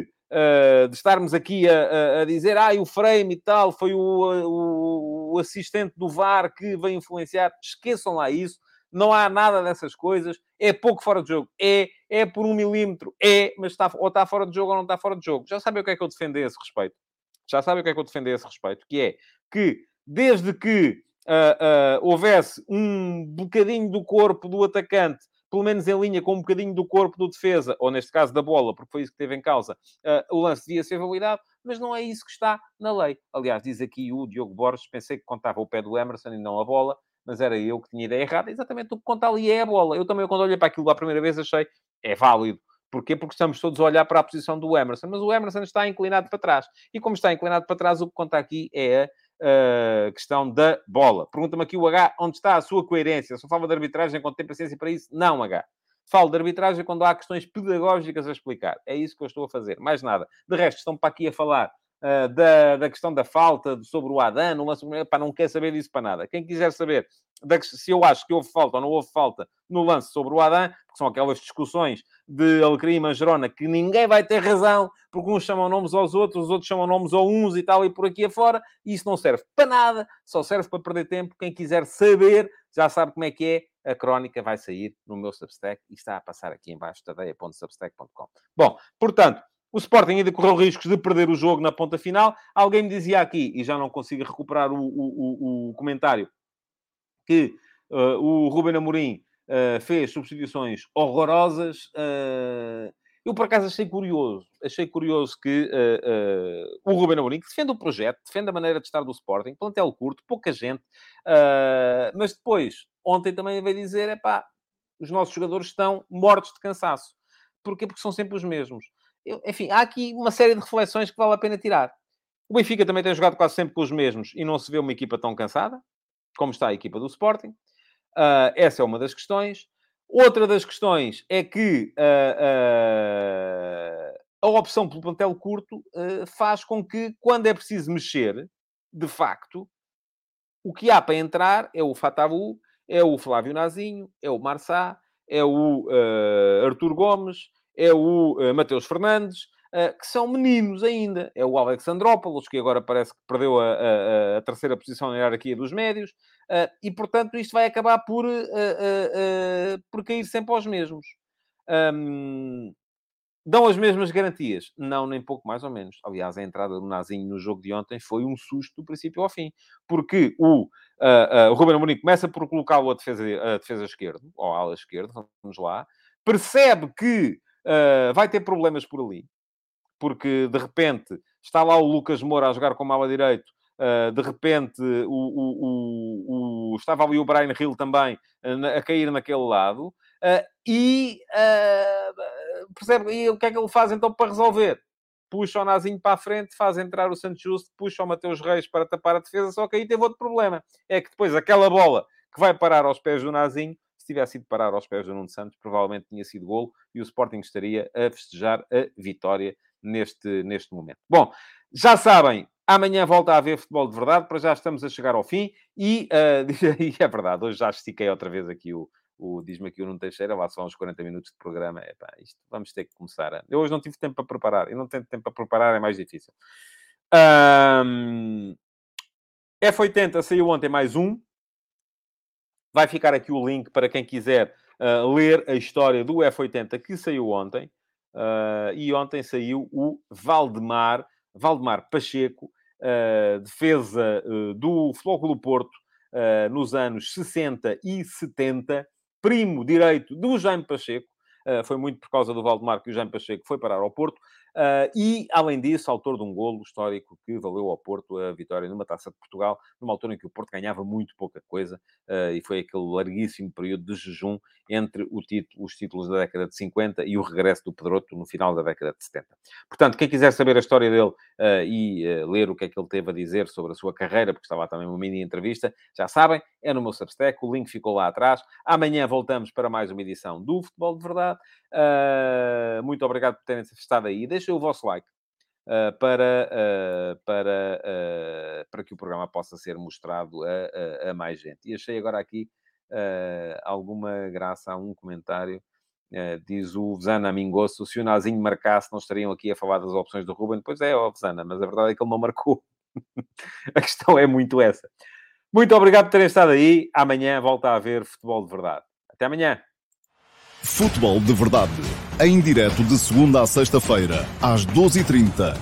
de, estarmos aqui a, a, dizer, ah, o frame e tal, foi o, o, o assistente do VAR que veio influenciar. Esqueçam lá isso não há nada dessas coisas, é pouco fora de jogo, é, é por um milímetro, é, mas está, ou está fora de jogo ou não está fora de jogo. Já sabem o que é que eu defendo a esse respeito? Já sabem o que é que eu defendo a esse respeito? Que é que, desde que uh, uh, houvesse um bocadinho do corpo do atacante pelo menos em linha com um bocadinho do corpo do defesa, ou neste caso da bola, porque foi isso que teve em causa, uh, o lance devia ser validado, mas não é isso que está na lei. Aliás, diz aqui o Diogo Borges, pensei que contava o pé do Emerson e não a bola, mas era eu que tinha ideia errada. Exatamente o que conta ali é a bola. Eu também, quando olhei para aquilo a primeira vez, achei é válido. Porquê? Porque estamos todos a olhar para a posição do Emerson, mas o Emerson está inclinado para trás. E como está inclinado para trás, o que conta aqui é a uh, questão da bola. Pergunta-me aqui o H, onde está a sua coerência? Só fala de arbitragem quando tem paciência para isso? Não, H. Falo de arbitragem quando há questões pedagógicas a explicar. É isso que eu estou a fazer. Mais nada. De resto, estão para aqui a falar uh, da, da questão da falta sobre o Adan, no lance, pá, não quer saber disso para nada. Quem quiser saber da, se eu acho que houve falta ou não houve falta no lance sobre o Adan, porque são aquelas discussões de Alecrim e Mangerona que ninguém vai ter razão, porque uns chamam nomes aos outros, os outros chamam nomes a uns e tal, e por aqui afora, e isso não serve para nada, só serve para perder tempo. Quem quiser saber, já sabe como é que é, a crónica vai sair no meu Substack e está a passar aqui embaixo, tadeia.substack.com. Bom, portanto, o Sporting ainda correu riscos de perder o jogo na ponta final. Alguém me dizia aqui, e já não consigo recuperar o, o, o comentário, que uh, o Ruben Amorim uh, fez substituições horrorosas. Uh, eu, por acaso, achei curioso. Achei curioso que o Ruben Amorim, que defende o projeto, defende a maneira de estar do Sporting, plantel curto, pouca gente, mas depois, ontem também veio dizer, é pá, os nossos jogadores estão mortos de cansaço. Porquê? Porque são sempre os mesmos eu, enfim, há aqui uma série de reflexões que vale a pena tirar. O Benfica também tem jogado quase sempre com os mesmos e não se vê uma equipa tão cansada como está a equipa do Sporting. Uh, essa é uma das questões. Outra das questões é que uh, uh, a opção pelo plantel curto faz com que, quando é preciso mexer, de facto, o que há para entrar é o Fatabu, é o Flávio Nazinho, é o Marçá, é o Artur Gomes, é o Mateus Fernandes, uh, que são meninos ainda. É o Alexandrópolis, que agora parece que perdeu a, a, a terceira posição na hierarquia dos médios. Uh, e, portanto, isto vai acabar por, uh, por cair sempre aos mesmos. Um, dão as mesmas garantias? Não, nem pouco mais ou menos. Aliás, a entrada do Nazinho no jogo de ontem foi um susto do princípio ao fim. Porque o, uh, uh, o Ruben Amorim começa por colocá-lo a defesa, a defesa esquerda, ou ala esquerda, vamos lá. Percebe que uh, vai ter problemas por ali porque de repente está lá o Lucas Moura a jogar com ala direito, uh, de repente o, o, o, estava ali o Brian Hill também uh, a cair naquele lado, uh, e percebe e o que é que ele faz então para resolver? Puxa o Nazinho para a frente, faz entrar o Santos Justo, puxa o Mateus Reis para tapar a defesa, só que aí teve outro problema. É que depois aquela bola que vai parar aos pés do Nazinho, se tivesse ido parar aos pés do Nuno Santos, provavelmente tinha sido golo e o Sporting estaria a festejar a vitória neste, neste momento. Bom, já sabem, amanhã volta a haver futebol de verdade, para já estamos a chegar ao fim e, uh, e é verdade, hoje já estiquei outra vez aqui o, o diz-me aqui o Nuno Teixeira, lá são uns 40 minutos de programa. Isto vamos ter que começar. A... Eu hoje não tive tempo para preparar. Eu não tenho tempo para preparar, é mais difícil. Um... F80 saiu ontem mais um. Vai ficar aqui o link para quem quiser uh, ler a história do F80 que saiu ontem. Uh, e ontem saiu o Valdemar, Valdemar Pacheco, uh, defesa do Flóculo Porto nos anos 60 e 70, primo direito do Jaime Pacheco. foi muito por causa do Valdemar que o Jaime Pacheco foi parar ao Porto. Uh, e, além disso, autor de um golo histórico que valeu ao Porto a vitória numa Taça de Portugal, numa altura em que o Porto ganhava muito pouca coisa, uh, e foi aquele larguíssimo período de jejum entre título, os títulos da década de 50 e o regresso do Pedroto no final da década de 70. Portanto, quem quiser saber a história dele uh, e ler o que é que ele teve a dizer sobre a sua carreira, porque estava também uma mini entrevista, já sabem, é no meu Substack, o link ficou lá atrás. Amanhã voltamos para mais uma edição do Futebol de Verdade. muito obrigado por terem estado aí. Deixa deixem o vosso like. Uh, para, uh, para, uh, para que o programa possa ser mostrado a, a, a mais gente. E achei agora aqui alguma graça a um comentário. diz o Vesana Mingosso, se o Nazinho marcasse, não estariam aqui a falar das opções do Ruben. Pois é, ó Vesana, mas a verdade é que ele não marcou. a questão é muito essa. Muito obrigado por terem estado aí. Amanhã volta a haver futebol de verdade. Até amanhã. Futebol de verdade em direto de segunda a sexta-feira, às 12h30